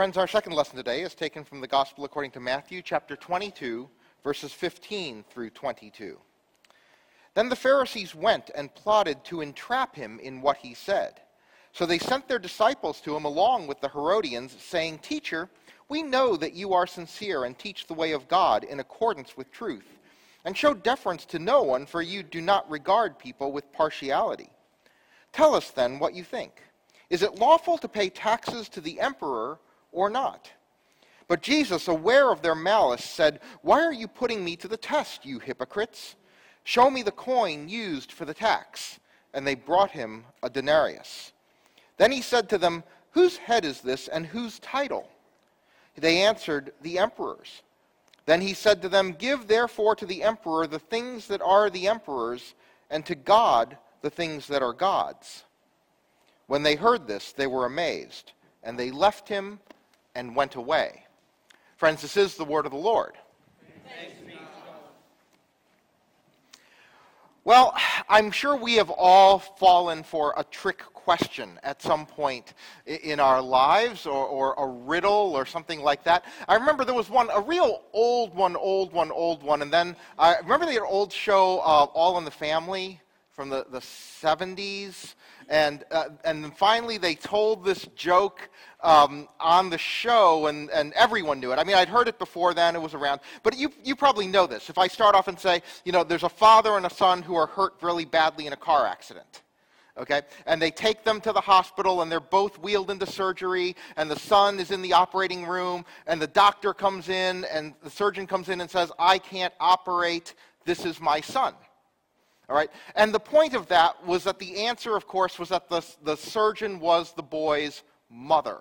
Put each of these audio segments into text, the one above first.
Friends, our second lesson today is taken from the Gospel according to Matthew chapter 22, verses 15 through 22. Then the Pharisees went and plotted to entrap him in what he said. So they sent their disciples to him along with the Herodians, saying, Teacher, we know that you are sincere and teach the way of God in accordance with truth, and show deference to no one, for you do not regard people with partiality. Tell us then what you think. Is it lawful to pay taxes to the emperor or not? But Jesus, aware of their malice, said, Why are you putting me to the test, you hypocrites? Show me the coin used for the tax. And they brought him a denarius. Then he said to them, Whose head is this, and whose title? They answered, The emperor's. Then he said to them, Give therefore to the emperor the things that are the emperor's, and to God the things that are God's. When they heard this, they were amazed, and they left him and went away. Friends, this is the word of the Lord. Well, I'm sure we have all fallen for a trick question at some point in our lives or, or, a riddle or something like that. I remember there was one, a real old one, old one, old one, and then I remember the old show, uh, All in the Family from the, the 70s. And, uh, and finally, they told this joke um, on the show, and, and everyone knew it. I mean, I'd heard it before then, it was around. But you, you probably know this. If I start off and say, you know, there's a father and a son who are hurt really badly in a car accident. Okay? And they take them to the hospital, and they're both wheeled into surgery, and the son is in the operating room, and the doctor comes in, and the surgeon comes in and says, I can't operate. This is my son. All right? And the point of that was that the answer, of course, was that the, the surgeon was the boy's mother.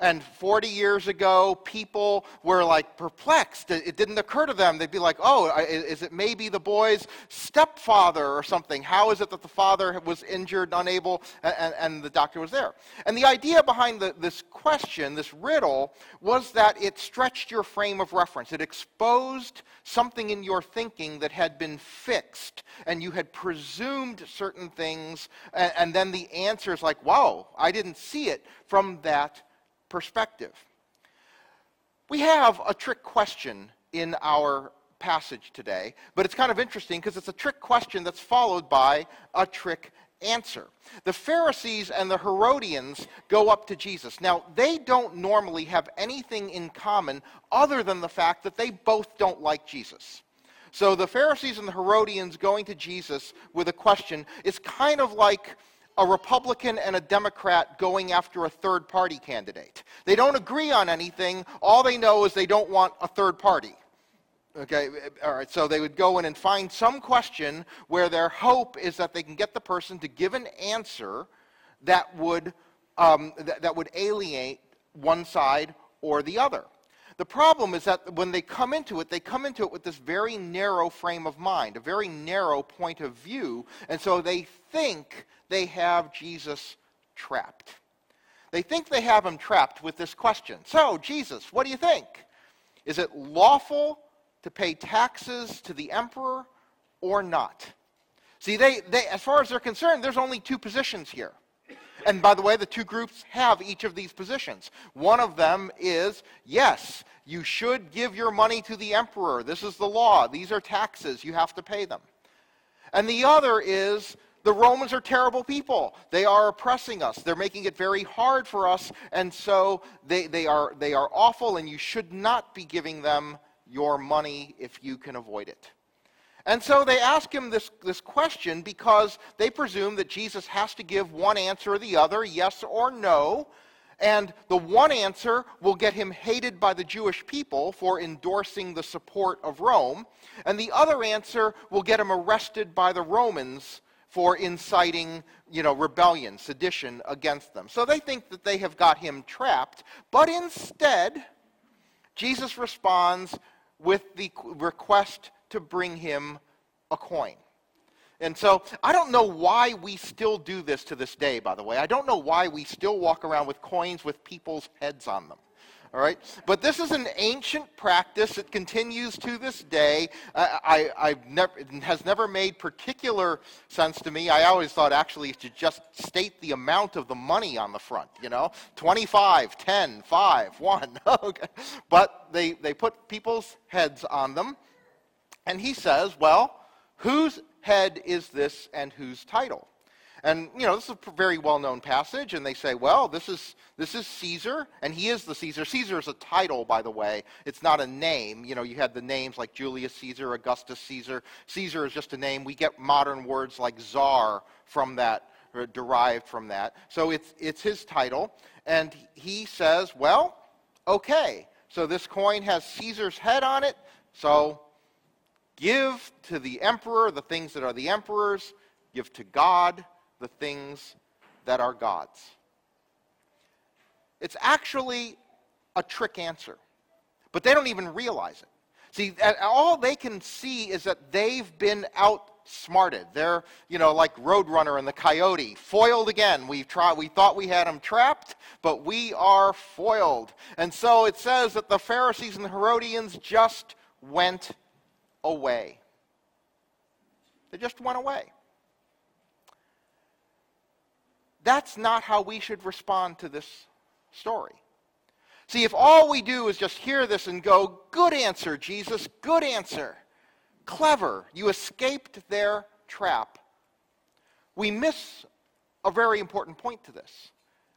And 40 years ago, people were like perplexed. It didn't occur to them. They'd be like, oh, is it maybe the boy's stepfather or something? How is it that the father was injured, unable, and, and the doctor was there? And the idea behind the, this question, this riddle, was that it stretched your frame of reference. It exposed something in your thinking that had been fixed, and you had presumed certain things, and, and then the answer is like, wow, I didn't see it from that perspective. We have a trick question in our passage today, but it's kind of interesting because it's a trick question that's followed by a trick answer. The Pharisees and the Herodians go up to Jesus. Now, they don't normally have anything in common other than the fact that they both don't like Jesus. So the Pharisees and the Herodians going to Jesus with a question is kind of like a Republican and a Democrat going after a third party candidate. They don't agree on anything. All they know is they don't want a third party. Okay, all right, so they would go in and find some question where their hope is that they can get the person to give an answer that would, um, th- that would alienate one side or the other. The problem is that when they come into it, they come into it with this very narrow frame of mind, a very narrow point of view, and so they think they have Jesus trapped. They think they have him trapped with this question. So, Jesus, what do you think? Is it lawful to pay taxes to the emperor or not? See, they, they, as far as they're concerned, there's only two positions here. And by the way, the two groups have each of these positions. One of them is yes, you should give your money to the emperor. This is the law. These are taxes. You have to pay them. And the other is the Romans are terrible people. They are oppressing us. They're making it very hard for us. And so they, they, are, they are awful, and you should not be giving them your money if you can avoid it. And so they ask him this, this question because they presume that Jesus has to give one answer or the other, yes or no. And the one answer will get him hated by the Jewish people for endorsing the support of Rome. And the other answer will get him arrested by the Romans for inciting, you know, rebellion, sedition against them. So they think that they have got him trapped. But instead, Jesus responds with the request to bring him a coin. And so I don't know why we still do this to this day, by the way. I don't know why we still walk around with coins with people's heads on them. All right? But this is an ancient practice. It continues to this day. Uh, I, I, never, it has never made particular sense to me. I always thought actually to just state the amount of the money on the front, you know? 25, 10, 5, 1. okay. But they, they put people's heads on them. And he says, well, whose head is this and whose title? And, you know, this is a very well-known passage, and they say, well, this is, this is Caesar, and he is the Caesar. Caesar is a title, by the way. It's not a name. You know, you had the names like Julius Caesar, Augustus Caesar. Caesar is just a name. We get modern words like czar from that, derived from that. So it's, it's his title. And he says, well, okay, so this coin has Caesar's head on it, so give to the emperor the things that are the emperor's, give to God the things that are God's. It's actually a trick answer, but they don't even realize it. See, all they can see is that they've been outsmarted. They're, you know, like Roadrunner and the Coyote, foiled again. We tried, we thought we had them trapped, but we are foiled. And so it says that the Pharisees and the Herodians just went away. They just went away. That's not how we should respond to this story. See, if all we do is just hear this and go, good answer, Jesus, good answer, clever, you escaped their trap, we miss a very important point to this,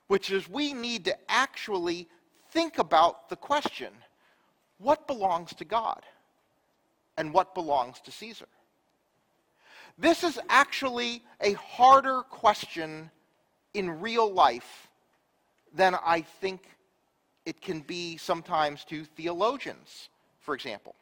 which is we need to actually think about the question what belongs to God and what belongs to Caesar? This is actually a harder question in real life than I think it can be sometimes to theologians, for example.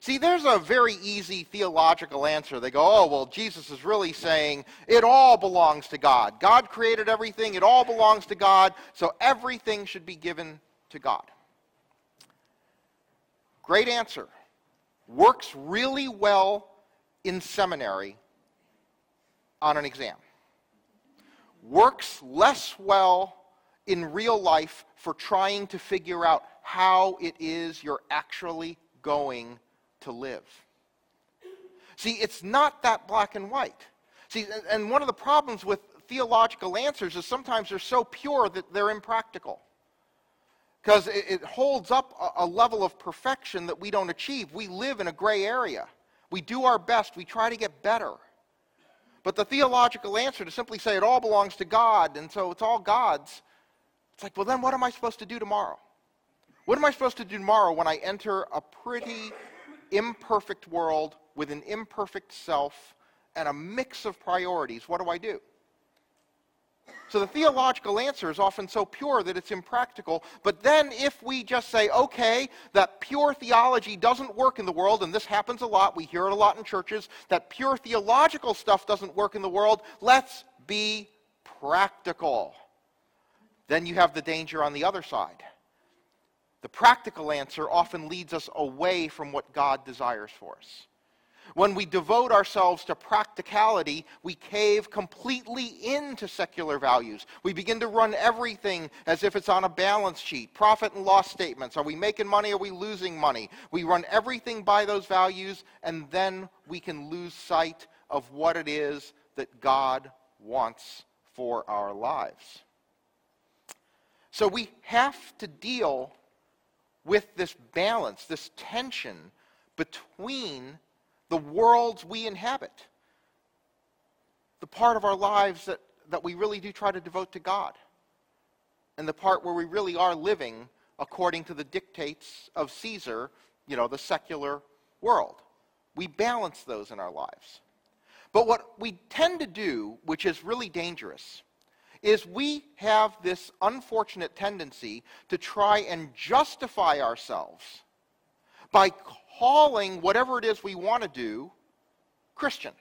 See, there's a very easy theological answer. They go, oh, well, Jesus is really saying it all belongs to God. God created everything, it all belongs to God, so everything should be given to God. Great answer. Works really well in seminary on an exam works less well in real life for trying to figure out how it is you're actually going to live. See, it's not that black and white. See, and one of the problems with theological answers is sometimes they're so pure that they're impractical. Because it, holds up a, level of perfection that we don't achieve. We live in a gray area. We do our best, we try to get better. But the theological answer to simply say it all belongs to God and so it's all God's, it's like, well, then what am I supposed to do tomorrow? What am I supposed to do tomorrow when I enter a pretty imperfect world with an imperfect self and a mix of priorities? What do I do? So the theological answer is often so pure that it's impractical. But then if we just say, okay, that pure theology doesn't work in the world, and this happens a lot, we hear it a lot in churches, that pure theological stuff doesn't work in the world, let's be practical. Then you have the danger on the other side. The practical answer often leads us away from what God desires for us. When we devote ourselves to practicality, we cave completely into secular values. We begin to run everything as if it's on a balance sheet, profit and loss statements. Are we making money? Are we losing money? We run everything by those values, and then we can lose sight of what it is that God wants for our lives. So we have to deal with this balance, this tension between the worlds we inhabit, the part of our lives that, that we really do try to devote to God, and the part where we really are living according to the dictates of Caesar, you know, the secular world. We balance those in our lives. But what we tend to do, which is really dangerous, is we have this unfortunate tendency to try and justify ourselves by calling whatever it is we want to do Christian.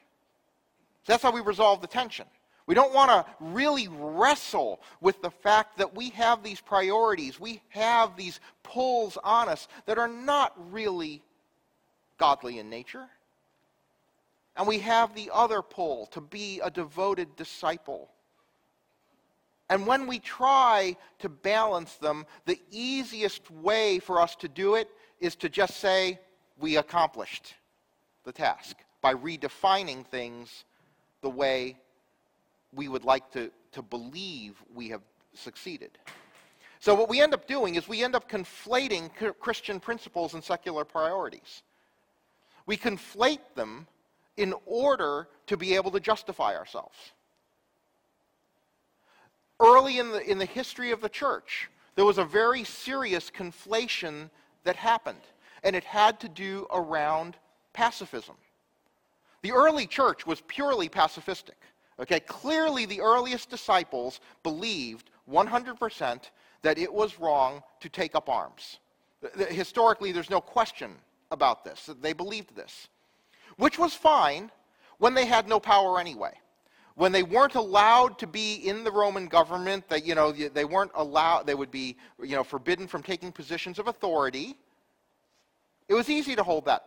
So that's how we resolve the tension. We don't want to really wrestle with the fact that we have these priorities, we have these pulls on us that are not really godly in nature. And we have the other pull to be a devoted disciple And when we try to balance them, the easiest way for us to do it is to just say, we accomplished the task by redefining things the way we would like to, to believe we have succeeded. So, what we end up doing is we end up conflating Christian principles and secular priorities. We conflate them in order to be able to justify ourselves. Early in the, in the history of the church, there was a very serious conflation that happened, and it had to do around pacifism. The early church was purely pacifistic. Okay, clearly the earliest disciples believed 100% that it was wrong to take up arms. Historically, there's no question about this. They believed this, which was fine when they had no power anyway. When they weren't allowed to be in the Roman government, that you know they weren't allowed, they would be you know forbidden from taking positions of authority. It was easy to hold that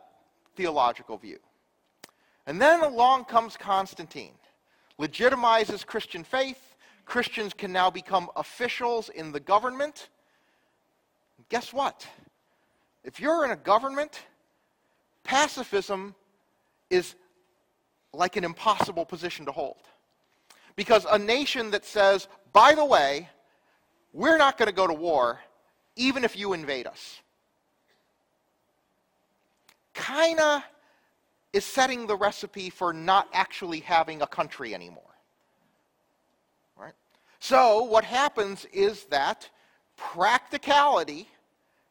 theological view. And then along comes Constantine, legitimizes Christian faith. Christians can now become officials in the government. Guess what? If you're in a government, pacifism is like an impossible position to hold. Because a nation that says, by the way, we're not going to go to war even if you invade us, kind of is setting the recipe for not actually having a country anymore. Right? So, what happens is that practicality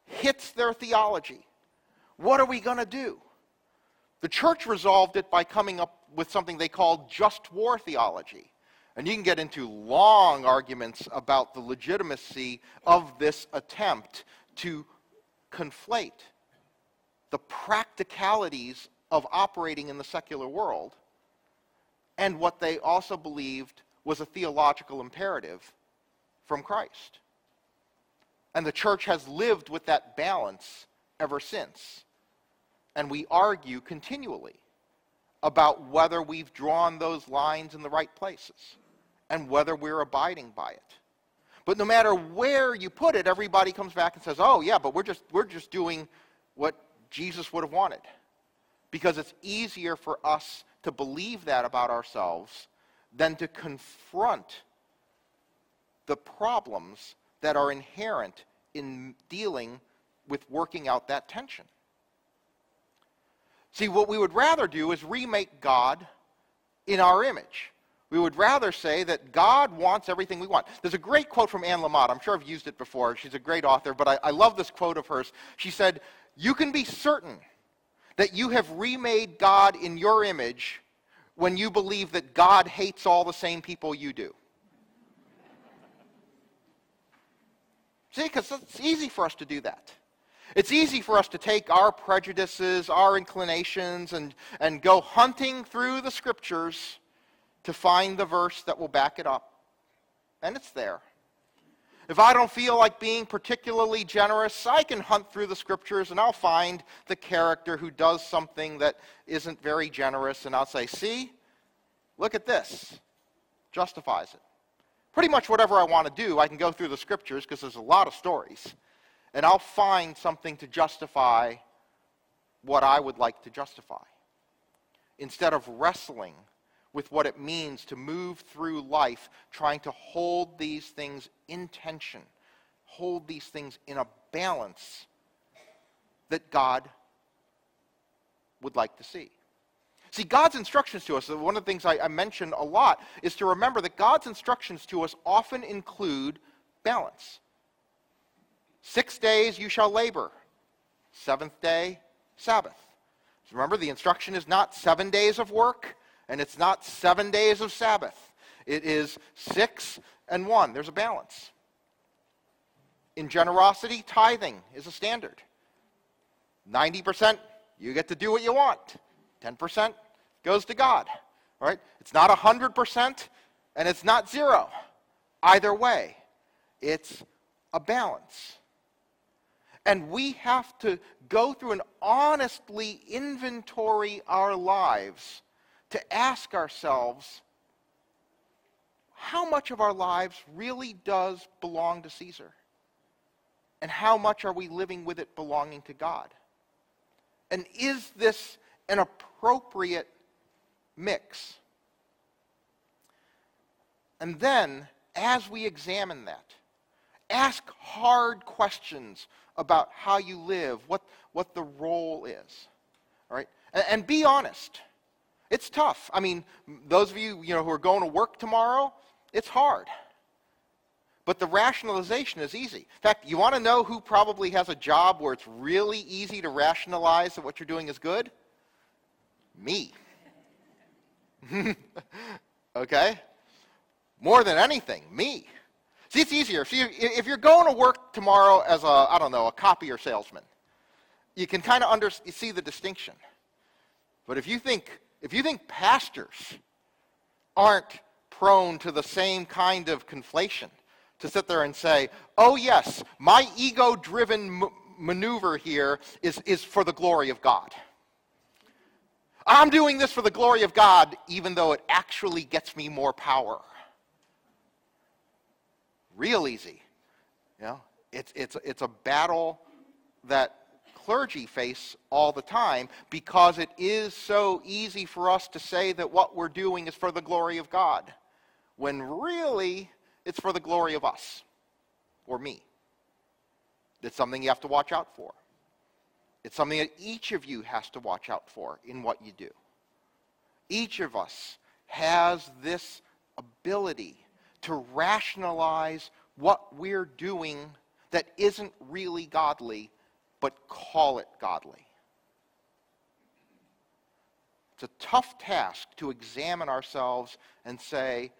hits their theology. What are we going to do? The church resolved it by coming up with something they called just war theology. And you can get into long arguments about the legitimacy of this attempt to conflate the practicalities of operating in the secular world and what they also believed was a theological imperative from Christ. And the church has lived with that balance ever since. And we argue continually about whether we've drawn those lines in the right places and whether we're abiding by it. But no matter where you put it, everybody comes back and says, oh, yeah, but we're just, we're just doing what Jesus would have wanted because it's easier for us to believe that about ourselves than to confront the problems that are inherent in dealing with working out that tension. See, what we would rather do is remake God in our image. We would rather say that God wants everything we want. There's a great quote from Anne Lamott. I'm sure I've used it before. She's a great author, but I, I love this quote of hers. She said, You can be certain that you have remade God in your image when you believe that God hates all the same people you do. See, because it's easy for us to do that. It's easy for us to take our prejudices, our inclinations, and, and go hunting through the scriptures to find the verse that will back it up. And it's there. If I don't feel like being particularly generous, I can hunt through the scriptures and I'll find the character who does something that isn't very generous, and I'll say, See, look at this. Justifies it. Pretty much whatever I want to do, I can go through the scriptures because there's a lot of stories, and I'll find something to justify what I would like to justify. Instead of wrestling with what it means to move through life trying to hold these things in tension, hold these things in a balance that God would like to see. See, God's instructions to us, one of the things I, I mentioned a lot, is to remember that God's instructions to us often include balance. Six days you shall labor, seventh day, Sabbath. Remember, the instruction is not seven days of work, and it's not seven days of Sabbath. It is six and one. There's a balance. In generosity, tithing is a standard. 90%, you get to do what you want. 10% goes to God. Right? It's not 100% and it's not zero. Either way, it's a balance. And we have to go through and honestly inventory our lives to ask ourselves how much of our lives really does belong to Caesar? And how much are we living with it belonging to God? And is this an appropriate mix? And then, as we examine that, ask hard questions about how you live, what, what the role is. All right? And, and be honest. It's tough. I mean, those of you, you know, who are going to work tomorrow, it's hard. But the rationalization is easy. In fact, you want to know who probably has a job where it's really easy to rationalize that what you're doing is good? Me. okay? More than anything, me. See, it's easier. See, if you're going to work tomorrow as a, I don't know, a copier salesman, you can kind of under, see the distinction. But if you think, if you think pastors aren't prone to the same kind of conflation, to sit there and say, oh, yes, my ego driven m- maneuver here is, is for the glory of God. I'm doing this for the glory of God, even though it actually gets me more power real easy. You know, it's, it's, it's a battle that clergy face all the time because it is so easy for us to say that what we're doing is for the glory of God, when really it's for the glory of us or me. It's something you have to watch out for. It's something that each of you has to watch out for in what you do. Each of us has this ability to rationalize what we're doing that isn't really godly, but call it godly. It's a tough task to examine ourselves and say,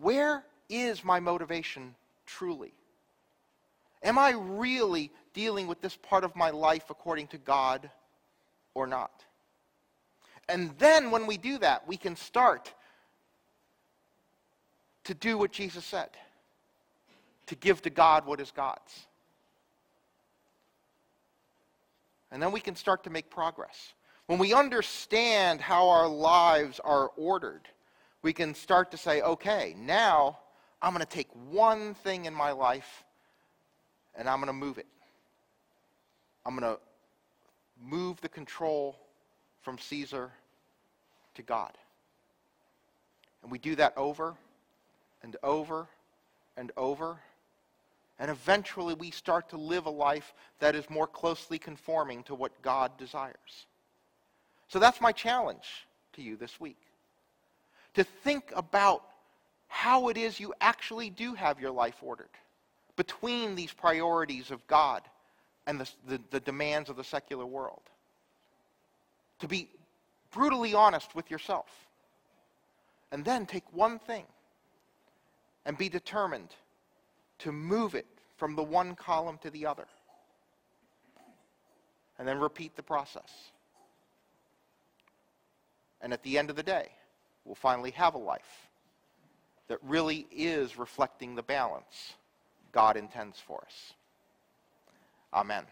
where is my motivation truly? Am I really dealing with this part of my life according to God or not? And then when we do that, we can start to do what Jesus said to give to God what is God's. And then we can start to make progress. When we understand how our lives are ordered, we can start to say, okay, now I'm going to take one thing in my life and I'm going to move it. I'm going to move the control from Caesar to God. And we do that over and over and over. And eventually we start to live a life that is more closely conforming to what God desires. So that's my challenge to you this week. To think about how it is you actually do have your life ordered between these priorities of God and the, the, the demands of the secular world. To be brutally honest with yourself. And then take one thing and be determined to move it from the one column to the other. And then repeat the process. And at the end of the day, we'll finally have a life that really is reflecting the balance God intends for us. Amen.